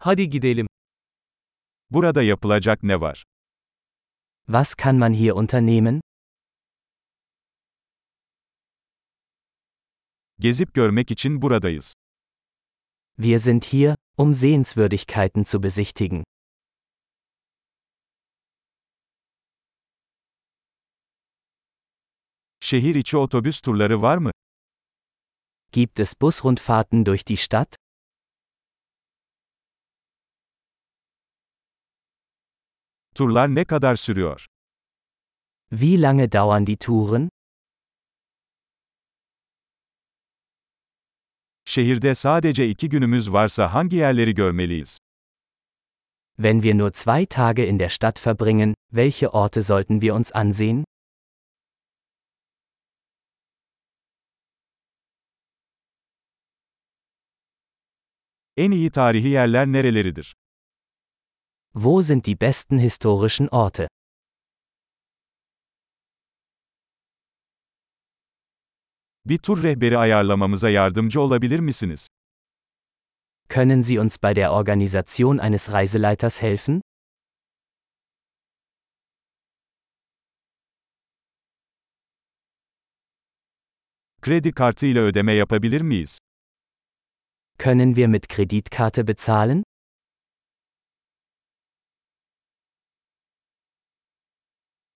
Hadi gidelim. Burada yapılacak ne var? Was kann man hier unternehmen? Gezip görmek için buradayız. Wir sind hier, um Sehenswürdigkeiten zu besichtigen. Şehir içi otobüs turları var mı? Gibt es Busrundfahrten durch die Stadt? Turlar ne kadar sürüyor? Wie lange dauern die Touren? Şehirde sadece iki günümüz varsa hangi yerleri görmeliyiz? Wenn wir nur zwei Tage in der Stadt verbringen, welche Orte sollten wir uns ansehen? En iyi tarihi yerler nereleridir? Wo sind die besten historischen Orte? Bir tur rehberi ayarlamamıza yardımcı olabilir misiniz? Können Sie uns bei der Organisation eines Reiseleiters helfen? Kredi kartı ile ödeme yapabilir miyiz? Können wir mit Kreditkarte bezahlen?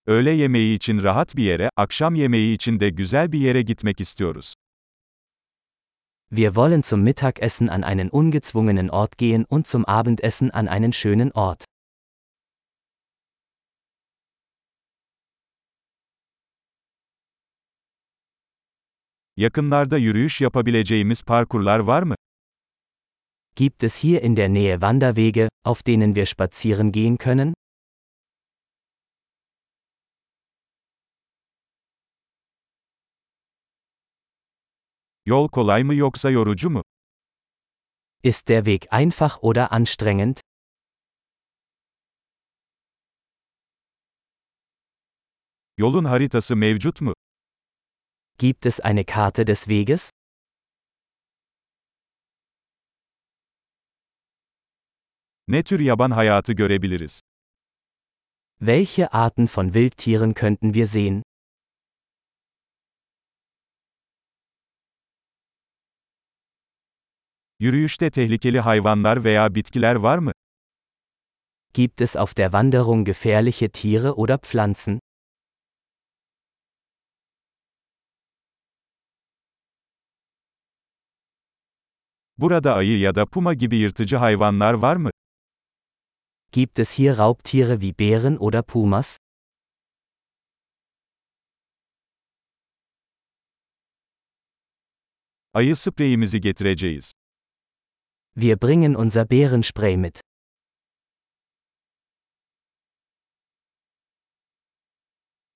Öğle yemeği için rahat bir yere, akşam yemeği için de güzel bir yere gitmek istiyoruz. Wir wollen zum Mittagessen an einen ungezwungenen Ort gehen und zum Abendessen an einen schönen Ort. Yakınlarda yürüyüş yapabileceğimiz parkurlar var mı? Gibt es hier in der Nähe Wanderwege, auf denen wir spazieren gehen können? Yol kolay mı yoksa yorucu mu? Ist der Weg einfach oder anstrengend? Yolun haritası mevcut mu? Gibt es eine Karte des Weges? Ne tür yaban hayatı görebiliriz? Welche Arten von Wildtieren könnten wir sehen? Yürüyüşte tehlikeli hayvanlar veya bitkiler var mı? Gibt es auf der Wanderung gefährliche Tiere oder Pflanzen? Burada ayı ya da puma gibi yırtıcı hayvanlar var mı? Gibt es hier Raubtiere wie Bären oder Pumas? Ayı spreyimizi getireceğiz. Wir bringen unser Bärenspray mit.